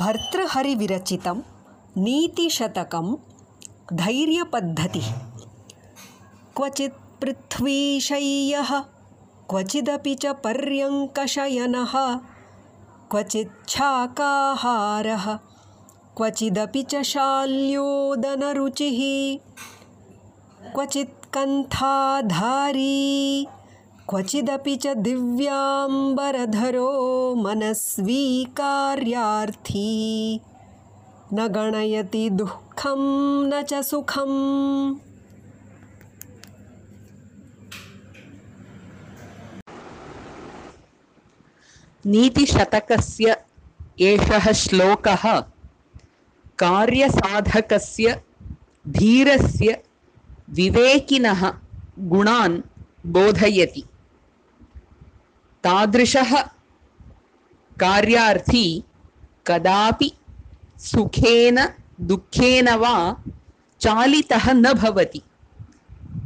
भर्तृहरिविरचितं नीतिशतकं धैर्यपद्धतिः। क्वचित् पृथ्वीशय्यः क्वचिदपि च पर्यङ्कशयनः क्वचिच्छाकाहारः क्वचिदपि च शाल्योदनरुचिः। क्वचित् कन्थाधारी क्वचिदपि च दिव्याम्बरधरो मनस्वी कार्यार्थी न गणयति दुःखं न च सुखम्। नीतिशतकस्य एषः श्लोकः कार्यसाधकस्य धीरस्य विवेकिनः गुणान् बोधयति तादृशः कार्यार्थी कदापि सुखेन दुःखेन वा चालितः न भवति।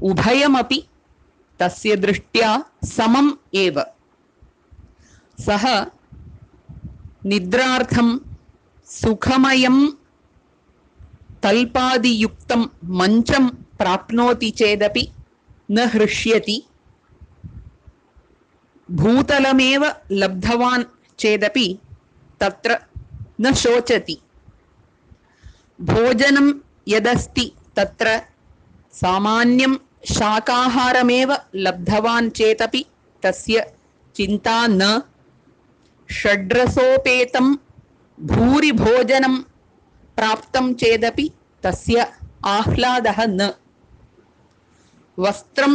उभयमपि तस्य दृष्ट्या समम् एव। सः निद्रार्थं सुखमयं तल्पादियुक्तं मञ्चं प्राप्नोति चेदपि न हृष्यति భూతలమేవ లబ్ధవాన్ చేదపి తత్ర న శోచతి. భోజనం యదస్తి తత్ర సామాన్యం శాకాహారమేవ లబ్ధవాన్ చేతపి తస్య చింతా న షడ్రసోపేతం భూరి భోజనం ప్రాప్తం చేదపి తస్య ఆహ్లాదः న. వస్త్రం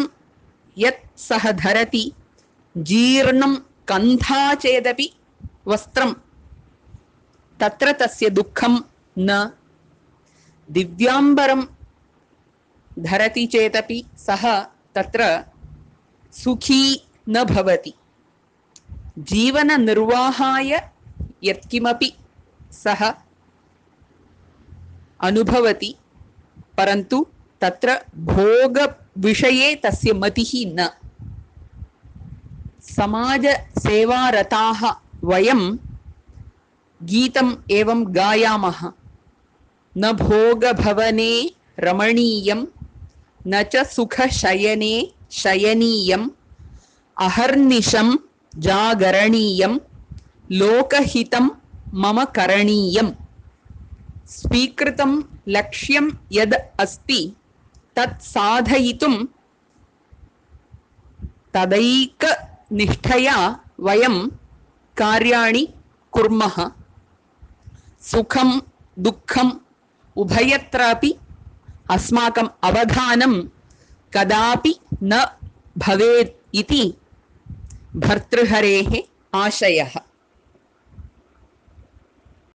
యత్ సహ ధరతి जीर्ण कंधा ചേതപി वस्त्र। त्र तुख न। दिव्यांबर धरती ധരതി सह സഹ തത്ര സുഖീ न भवति। जीवननिर्वाहाय यत्किमपि सः अनुभवति, परन्तु तत्र भोगविषये तस्य मतिः न। समाजसेवारताः वयं गीतम् एवं गायामः न भोगभवने रमणीयं न च सुखशयने शयनीयम् अहर्निशं जागरणीयं लोकहितं मम करणीयम् स्वीकृतं लक्ष्यं यद् अस्ति तत् साधयितुं तदैकनिष्ठया वयं कार्याणि कुर्मः। सुखं दुःखम् उभयत्रापि अस्माकम् अवधानं कदापि न भवेत् इति भर्तृहरेः आशयः।